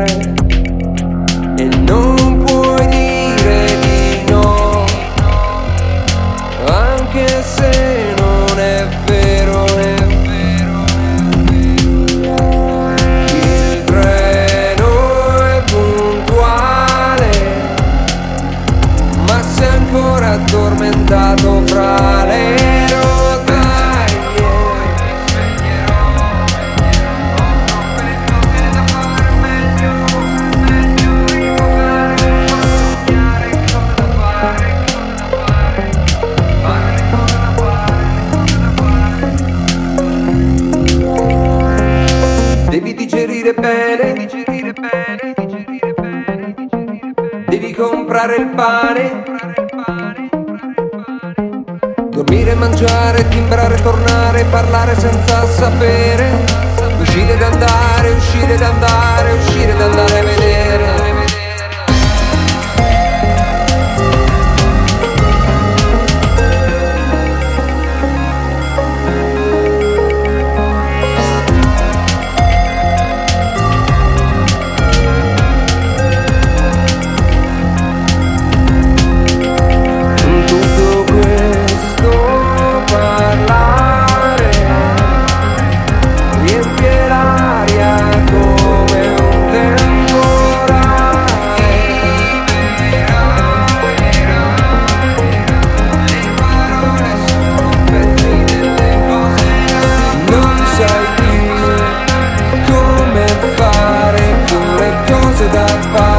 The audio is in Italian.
fare e non puoi dire di no, anche se non è vero. È vero, è vero. Il treno è puntuale, ma sei ancora addormentato Devi digerire bene, devi comprare il pane, dormire, mangiare, timbrare, tornare, parlare senza sapere, uscire ed andare, uscire ed andare, uscire ed andare a vedere. far